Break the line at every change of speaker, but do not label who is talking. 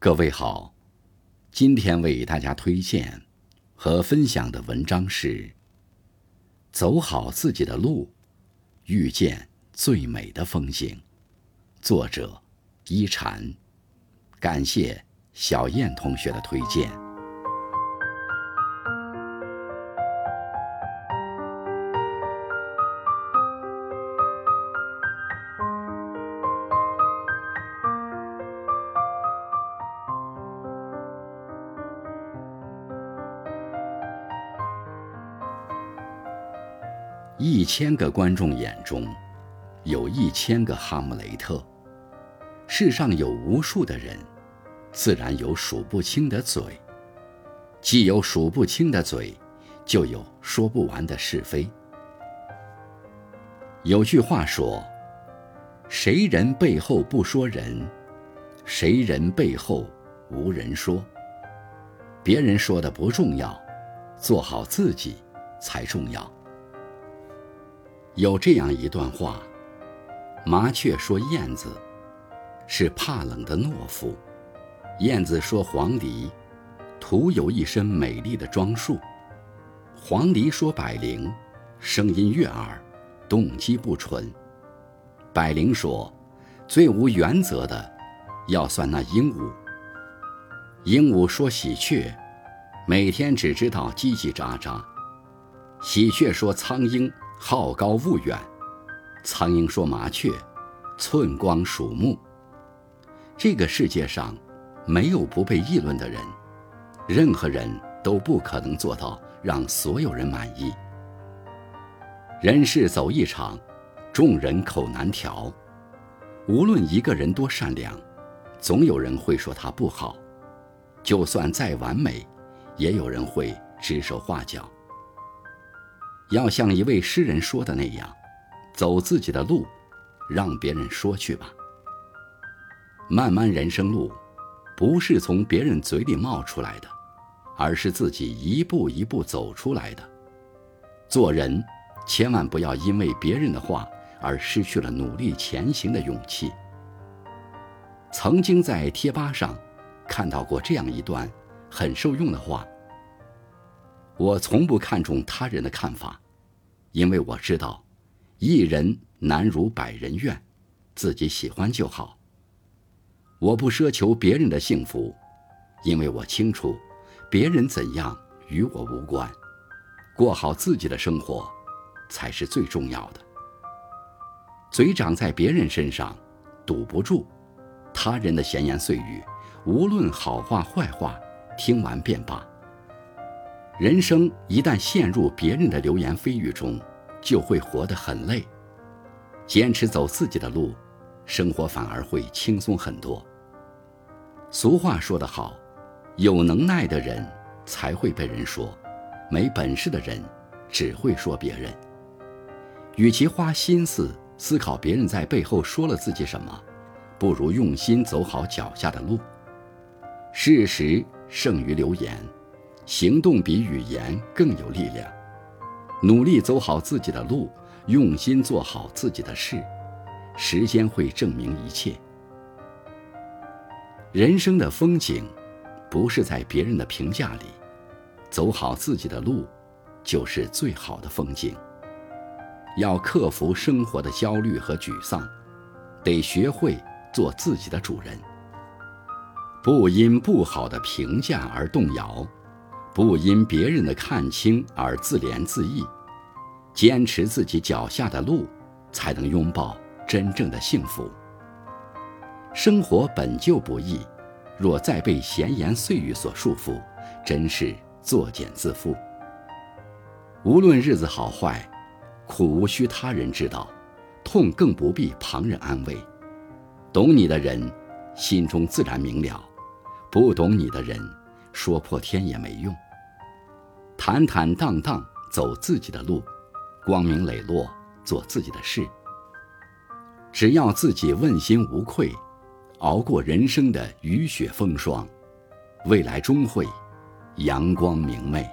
各位好，今天为大家推荐和分享的文章是《走好自己的路，遇见最美的风景》，作者一禅。感谢小燕同学的推荐。一千个观众眼中，有一千个哈姆雷特。世上有无数的人，自然有数不清的嘴。既有数不清的嘴，就有说不完的是非。有句话说：“谁人背后不说人，谁人背后无人说。”别人说的不重要，做好自己才重要。有这样一段话：麻雀说燕子是怕冷的懦夫，燕子说黄鹂徒有一身美丽的装束，黄鹂说百灵声音悦耳，动机不纯。百灵说最无原则的要算那鹦鹉，鹦鹉说喜鹊每天只知道叽叽喳喳，喜鹊说苍鹰。好高骛远，苍蝇说麻雀，寸光鼠目。这个世界上，没有不被议论的人，任何人都不可能做到让所有人满意。人世走一场，众人口难调。无论一个人多善良，总有人会说他不好；就算再完美，也有人会指手画脚。要像一位诗人说的那样，走自己的路，让别人说去吧。漫漫人生路，不是从别人嘴里冒出来的，而是自己一步一步走出来的。做人，千万不要因为别人的话而失去了努力前行的勇气。曾经在贴吧上看到过这样一段很受用的话。我从不看重他人的看法，因为我知道，一人难如百人愿，自己喜欢就好。我不奢求别人的幸福，因为我清楚，别人怎样与我无关，过好自己的生活，才是最重要的。嘴长在别人身上，堵不住，他人的闲言碎语，无论好话坏话，听完便罢。人生一旦陷入别人的流言蜚语中，就会活得很累。坚持走自己的路，生活反而会轻松很多。俗话说得好，有能耐的人才会被人说，没本事的人只会说别人。与其花心思思考别人在背后说了自己什么，不如用心走好脚下的路。事实胜于流言。行动比语言更有力量，努力走好自己的路，用心做好自己的事，时间会证明一切。人生的风景，不是在别人的评价里，走好自己的路，就是最好的风景。要克服生活的焦虑和沮丧，得学会做自己的主人，不因不好的评价而动摇。不因别人的看清而自怜自艾，坚持自己脚下的路，才能拥抱真正的幸福。生活本就不易，若再被闲言碎语所束缚，真是作茧自缚。无论日子好坏，苦无需他人知道，痛更不必旁人安慰。懂你的人，心中自然明了；不懂你的人，说破天也没用。坦坦荡荡走自己的路，光明磊落做自己的事。只要自己问心无愧，熬过人生的雨雪风霜，未来终会阳光明媚。